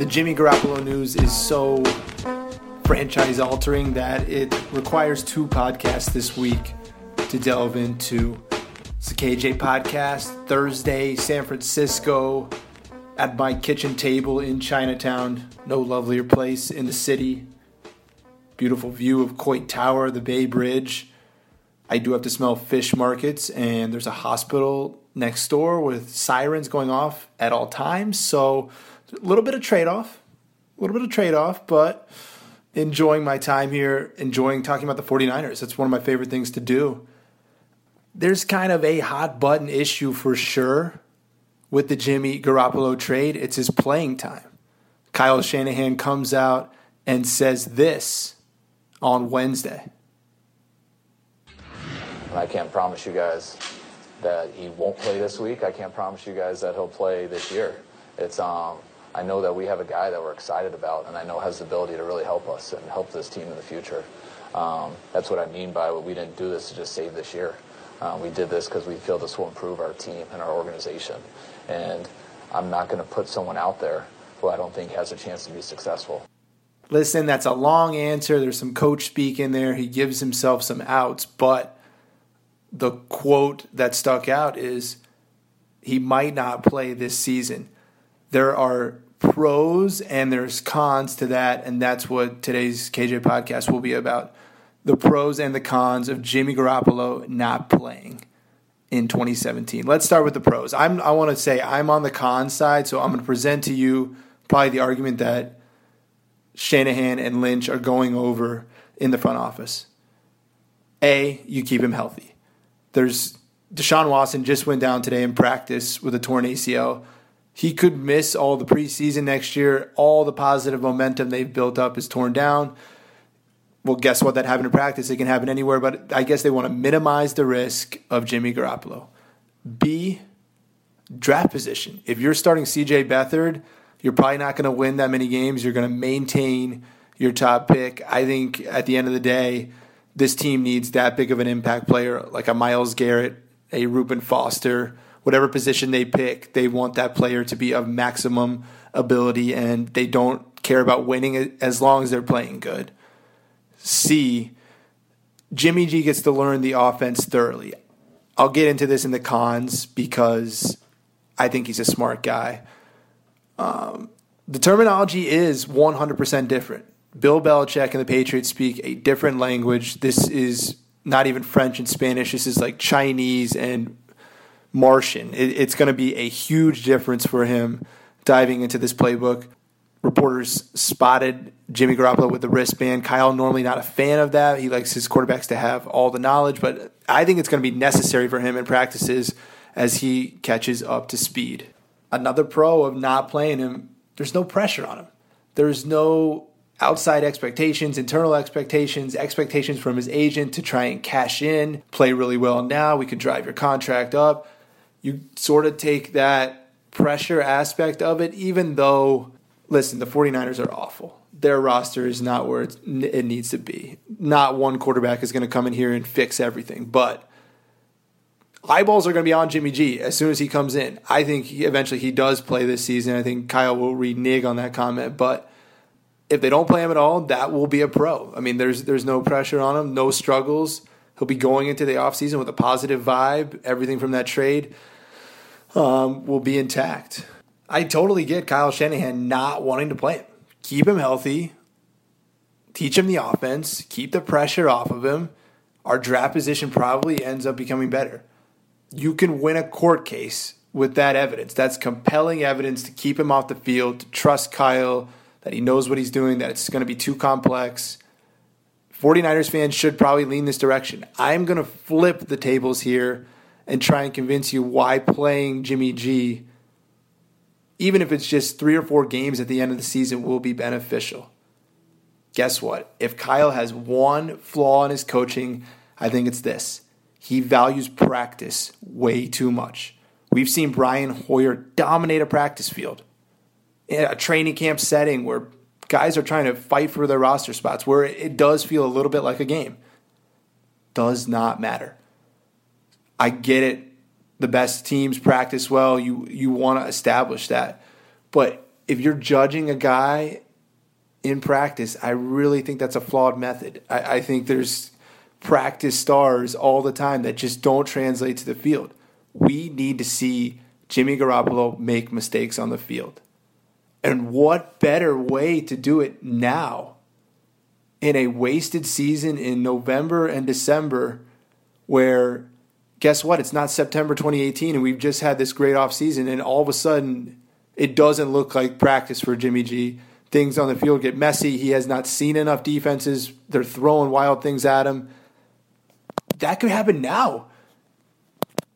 The Jimmy Garoppolo news is so franchise altering that it requires two podcasts this week to delve into. It's the KJ podcast, Thursday, San Francisco, at my kitchen table in Chinatown. No lovelier place in the city. Beautiful view of Coit Tower, the Bay Bridge. I do have to smell fish markets, and there's a hospital next door with sirens going off at all times. So, a little bit of trade off, a little bit of trade off, but enjoying my time here, enjoying talking about the 49ers. That's one of my favorite things to do. There's kind of a hot button issue for sure with the Jimmy Garoppolo trade. It's his playing time. Kyle Shanahan comes out and says this on Wednesday. I can't promise you guys that he won't play this week. I can't promise you guys that he'll play this year. It's um, I know that we have a guy that we're excited about, and I know has the ability to really help us and help this team in the future. Um, that's what I mean by we didn't do this to just save this year. Uh, we did this because we feel this will improve our team and our organization. And I'm not going to put someone out there who I don't think has a chance to be successful. Listen, that's a long answer. There's some coach speak in there. He gives himself some outs, but the quote that stuck out is he might not play this season. There are pros and there's cons to that, and that's what today's KJ podcast will be about. The pros and the cons of Jimmy Garoppolo not playing in 2017. Let's start with the pros. I'm I want to say I'm on the con side, so I'm going to present to you probably the argument that Shanahan and Lynch are going over in the front office. A, you keep him healthy. There's Deshaun Watson just went down today in practice with a torn ACL. He could miss all the preseason next year. All the positive momentum they've built up is torn down. Well, guess what? That happened in practice. It can happen anywhere, but I guess they want to minimize the risk of Jimmy Garoppolo. B, draft position. If you're starting CJ Beathard, you're probably not going to win that many games. You're going to maintain your top pick. I think at the end of the day, this team needs that big of an impact player like a Myles Garrett, a Reuben Foster, whatever position they pick, they want that player to be of maximum ability and they don't care about winning as long as they're playing good. C, Jimmy G gets to learn the offense thoroughly. I'll get into this in the cons because I think he's a smart guy. Um, the terminology is 100% different. Bill Belichick and the Patriots speak a different language. This is not even French and Spanish. This is like Chinese and Martian. It, it's going to be a huge difference for him diving into this playbook. Reporters spotted Jimmy Garoppolo with the wristband. Kyle normally not a fan of that. He likes his quarterbacks to have all the knowledge, but I think it's going to be necessary for him in practices as he catches up to speed. Another pro of not playing him, there's no pressure on him. There's no outside expectations, internal expectations, expectations from his agent to try and cash in, play really well now, we could drive your contract up. You sort of take that pressure aspect of it, even though, listen, the 49ers are awful. Their roster is not where it needs to be. Not one quarterback is going to come in here and fix everything, but eyeballs are going to be on Jimmy G as soon as he comes in. I think he, eventually he does play this season. I think Kyle will renege on that comment, but if they don't play him at all, that will be a pro. I mean, there's there's no pressure on him, no struggles. He'll be going into the offseason with a positive vibe. Everything from that trade um, will be intact. I totally get Kyle Shanahan not wanting to play him. Keep him healthy, teach him the offense, keep the pressure off of him. Our draft position probably ends up becoming better. You can win a court case with that evidence. That's compelling evidence to keep him off the field, to trust Kyle that he knows what he's doing, that it's going to be too complex. 49ers fans should probably lean this direction. I'm going to flip the tables here and try and convince you why playing Jimmy G, even if it's just three or four games at the end of the season, will be beneficial. Guess what? If Kyle has one flaw in his coaching, I think it's this. He values practice way too much. We've seen Brian Hoyer dominate a practice field a training camp setting where guys are trying to fight for their roster spots, where it does feel a little bit like a game. Does not matter. I get it. The best teams practice well. You you want to establish that. But if you're judging a guy in practice, I really think that's a flawed method. I, I think there's practice stars all the time that just don't translate to the field. We need to see Jimmy Garoppolo make mistakes on the field. And what better way to do it now in a wasted season in November and December where guess what? It's not September 2018 and we've just had this great offseason and all of a sudden it doesn't look like practice for Jimmy G. Things on the field get messy. He has not seen enough defenses. They're throwing wild things at him. That could happen now.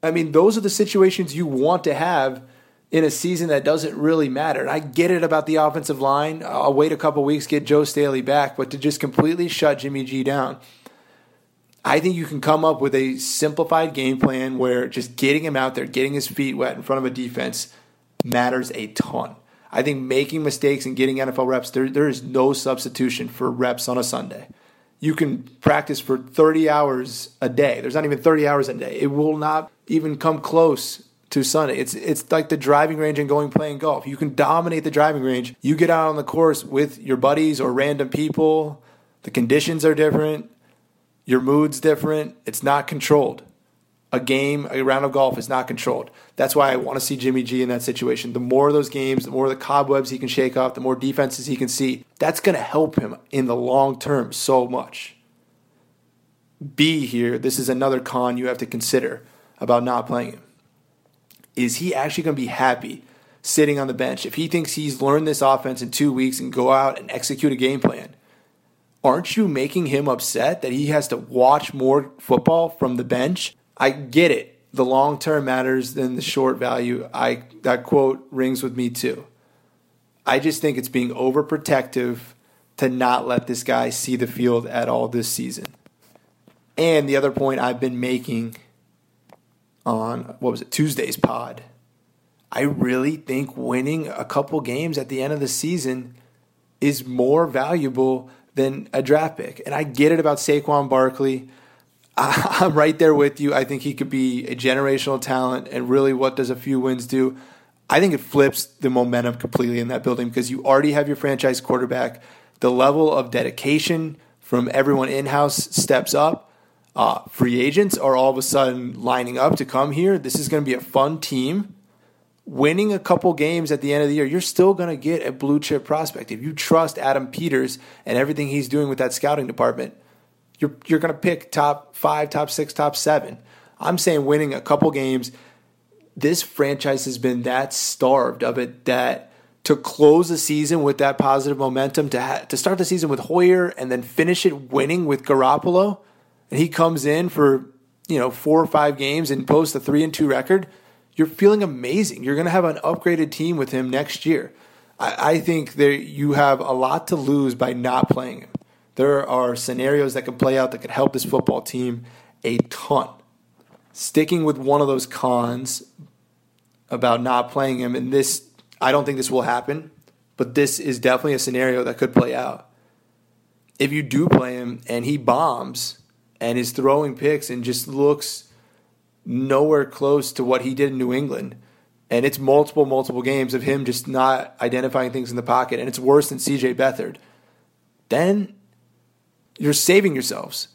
I mean, those are the situations you want to have in a season that doesn't really matter. And I get it about the offensive line. I'll wait a couple weeks, get Joe Staley back, but to just completely shut Jimmy G down, I think you can come up with a simplified game plan where just getting him out there, getting his feet wet in front of a defense matters a ton. I think making mistakes and getting NFL reps, there, there is no substitution for reps on a Sunday. You can practice for 30 hours a day. There's not even 30 hours a day. It will not even come close to Sunday. It's it's like the driving range and going playing golf. You can dominate the driving range. You get out on the course with your buddies or random people. The conditions are different. Your mood's different. It's not controlled. A game, a round of golf is not controlled. That's why I want to see Jimmy G in that situation. The more of those games, the more the cobwebs he can shake off, the more defenses he can see. That's going to help him in the long term so much. B here, this is another con you have to consider about not playing him is he actually going to be happy sitting on the bench? If he thinks he's learned this offense in two weeks and go out and execute a game plan, aren't you making him upset that he has to watch more football from the bench? I get it. The long term matters than the short value. I that quote rings with me too. I just think it's being overprotective to not let this guy see the field at all this season. And the other point I've been making on what was it Tuesday's pod. I really think winning a couple games at the end of the season is more valuable than a draft pick. And I get it about Saquon Barkley. I'm right there with you. I think he could be a generational talent. And really, what does a few wins do? I think it flips the momentum completely in that building because you already have your franchise quarterback. The level of dedication from everyone in house steps up. Uh, free agents are all of a sudden lining up to come here. This is going to be a fun team. Winning a couple games at the end of the year, you're still going to get a blue chip prospect. If you trust Adam Peters and everything he's doing with that scouting department, you're, you're going to pick top five, top six, top seven. I'm saying winning a couple games. This franchise has been that starved of it that to close the season with that positive momentum, to ha- to start the season with Hoyer and then finish it winning with Garoppolo, and he comes in for you know four or five games and posts a three and two record, you're feeling amazing. You're going to have an upgraded team with him next year. I, I think that you have a lot to lose by not playing him. There are scenarios that can play out that could help this football team a ton. Sticking with one of those cons about not playing him, and this I don't think this will happen, but this is definitely a scenario that could play out. If you do play him and he bombs and is throwing picks and just looks nowhere close to what he did in New England, and it's multiple, multiple games of him just not identifying things in the pocket, and it's worse than CJ Beathard, then you're saving yourselves.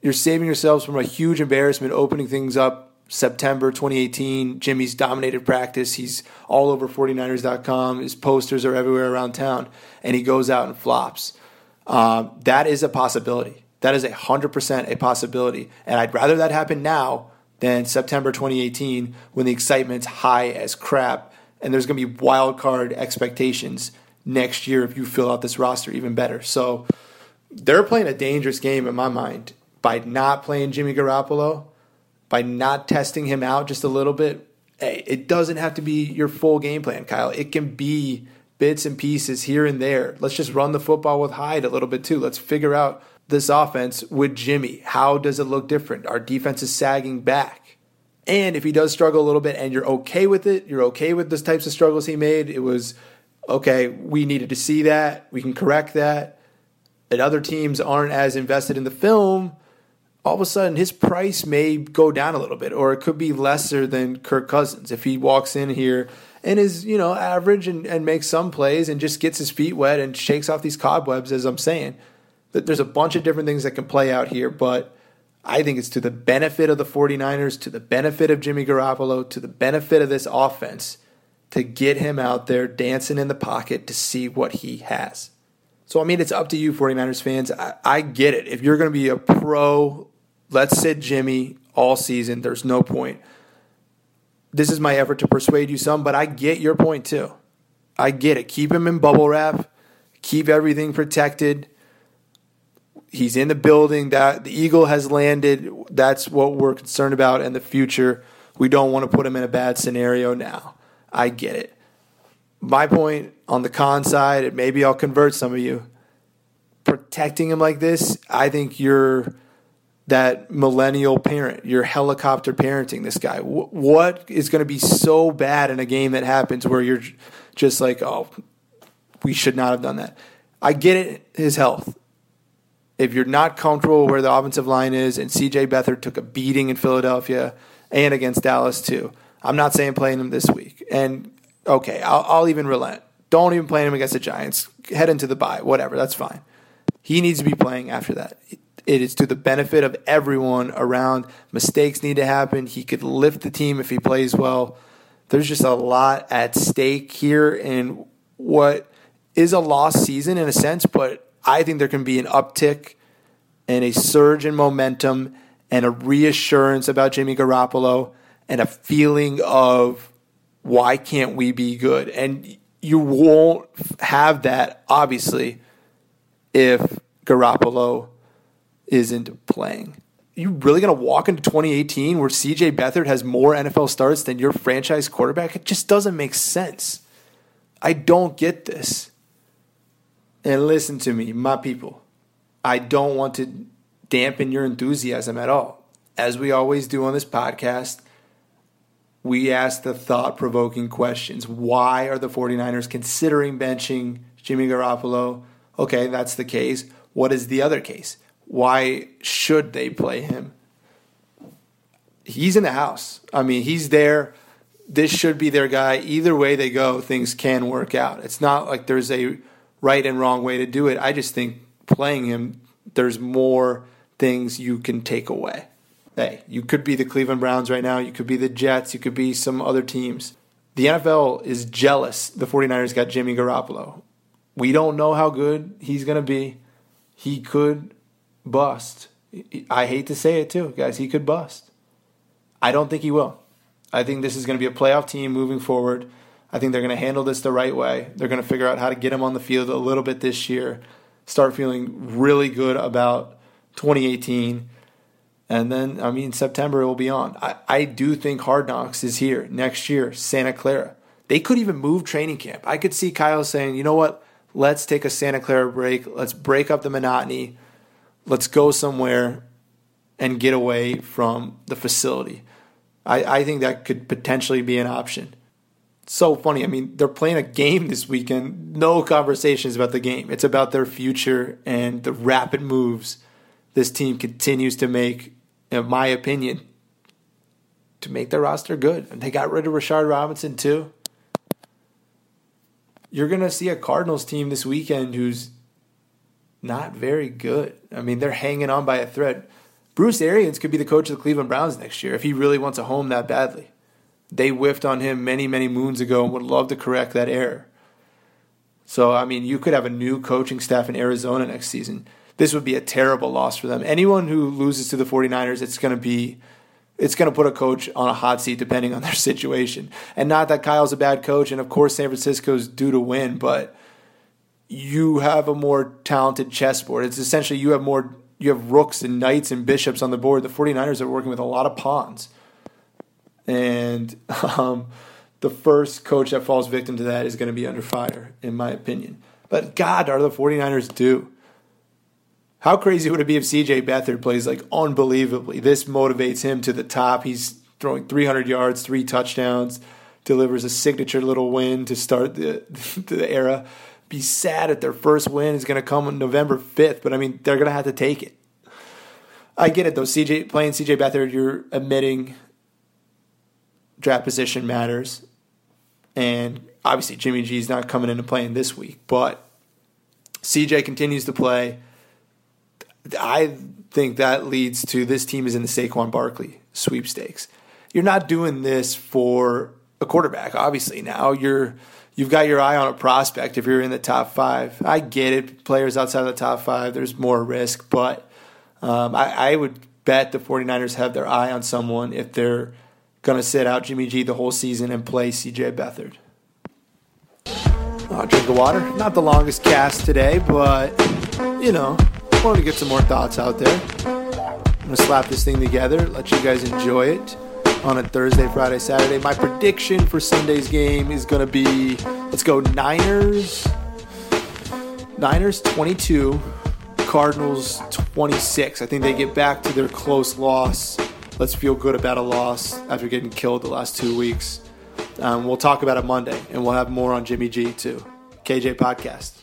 You're saving yourselves from a huge embarrassment opening things up September 2018, Jimmy's dominated practice. He's all over 49ers.com. His posters are everywhere around town, and he goes out and flops. Uh, that is a possibility. That is a 100% a possibility. And I'd rather that happen now than September 2018 when the excitement's high as crap and there's going to be wild card expectations next year if you fill out this roster even better. So they're playing a dangerous game in my mind by not playing Jimmy Garoppolo by not testing him out just a little bit, hey, it doesn't have to be your full game plan, Kyle. It can be bits and pieces here and there. Let's just run the football with Hyde a little bit too. Let's figure out this offense with Jimmy. How does it look different? Our defense is sagging back. And if he does struggle a little bit and you're okay with it, you're okay with those types of struggles he made, it was okay, we needed to see that. We can correct that. And other teams aren't as invested in the film all of a sudden his price may go down a little bit, or it could be lesser than Kirk Cousins if he walks in here and is you know average and, and makes some plays and just gets his feet wet and shakes off these cobwebs. As I'm saying, there's a bunch of different things that can play out here, but I think it's to the benefit of the 49ers, to the benefit of Jimmy Garoppolo, to the benefit of this offense to get him out there dancing in the pocket to see what he has. So, I mean, it's up to you, 49ers fans. I, I get it. If you're going to be a pro Let's sit Jimmy all season. There's no point. This is my effort to persuade you some, but I get your point too. I get it. Keep him in bubble wrap. Keep everything protected. He's in the building. That the eagle has landed. That's what we're concerned about in the future. We don't want to put him in a bad scenario now. I get it. My point on the con side, maybe I'll convert some of you. Protecting him like this, I think you're that millennial parent. You're helicopter parenting this guy. what is going to be so bad in a game that happens where you're just like, oh, we should not have done that? I get it, his health. If you're not comfortable where the offensive line is, and CJ Beathard took a beating in Philadelphia and against Dallas too, I'm not saying playing him this week. And okay, I'll, I'll even relent. Don't even play him against the Giants. Head into the bye, whatever. That's fine. He needs to be playing after that. It is to the benefit of everyone around. Mistakes need to happen. He could lift the team if he plays well. There's just a lot at stake here in what is a lost season in a sense, but I think there can be an uptick and a surge in momentum and a reassurance about Jimmy Garoppolo and a feeling of why can't we be good? And you won't have that, obviously, if Garoppolo isn't playing. You really going to walk into 2018 where CJ Beathard has more NFL starts than your franchise quarterback? It just doesn't make sense. I don't get this. And listen to me, my people. I don't want to dampen your enthusiasm at all. As we always do on this podcast, we ask the thought provoking questions. Why are the 49ers considering benching Jimmy Garoppolo? Okay, that's the case. What is the other case? Why should they play him? he's in the house. I mean, he's there. This should be their guy. Either way they go, things can work out. It's not like there's a right and wrong way to do it. I just think playing him, there's more things you can take away. Hey, you could be the Cleveland Browns right now. You could be the Jets. You could be some other teams. The NFL is jealous the 49ers got Jimmy Garoppolo. We don't know how good he's going to be. He could bust. I hate to say it too, guys. He could bust. I don't think he will. I think this is going to be a playoff team moving forward. I think they're going to handle this the right way. They're going to figure out how to get him on the field a little bit this year, start feeling really good about 2018. And then, I mean, September will be on. I, I do think Hard Knocks is here next year, Santa Clara. They could even move training camp. I could see Kyle saying, you know what? Let's take a Santa Clara break. Let's break up the monotony. Let's go somewhere and get away from the facility. I, I think that could potentially be an option. So funny. I mean, they're playing a game this weekend. No conversations about the game. It's about their future and the rapid moves this team continues to make, in my opinion, to make their roster good. And they got rid of Rashard Robinson too. You're going to see a Cardinals team this weekend who's not very good. I mean, they're hanging on by a thread. Bruce Arians could be the coach of the Cleveland Browns next year if he really wants a home that badly. They whiffed on him many, many moons ago and would love to correct that error. So, I mean, you could have a new coaching staff in Arizona next season. This would be a terrible loss for them. Anyone who loses to the 49ers, it's going to be it's going to put a coach on a hot seat depending on their situation. And not that Kyle's a bad coach, and of course San Francisco's due to win, but you have a more talented chessboard. It's essentially you have more you have rooks and knights and bishops on the board. The 49ers are working with a lot of pawns. And um, the first coach that falls victim to that is going to be under fire, in my opinion. But God, are the 49ers due? How crazy would it be if CJ Beathard plays like unbelievably? This motivates him to the top. He's throwing 300 yards, three touchdowns, delivers a signature little win to start the, the era. Be sad if their first win is going to come on November 5th, but I mean, they're going to have to take it. I get it though. CJ playing CJ Beathard, you're admitting draft position matters, and obviously Jimmy G is not coming into playing this week, but CJ continues to play. I think that leads to this team is in the Saquon Barkley sweepstakes. You're not doing this for a quarterback, obviously. Now you're you've got your eye on a prospect if you're in the top five. I get it. Players outside of the top five, there's more risk, but um, I, I, would bet the 49ers have their eye on someone if they're going to sit out Jimmy G the whole season and play CJ Beathard. I'll drink the water. Not the longest cast today, but, you know, wanted to get some more thoughts out there. I'm to slap this thing together, let you guys enjoy it on a Thursday, Friday, Saturday. My prediction for Sunday's game is to be let's go Niners. Niners 22, Cardinals 26. I think they get back to their close loss. Let's feel good about a loss after getting killed the last two weeks. Um, we'll talk about it Monday, and we'll have more on Jimmy G too. KJ Podcast.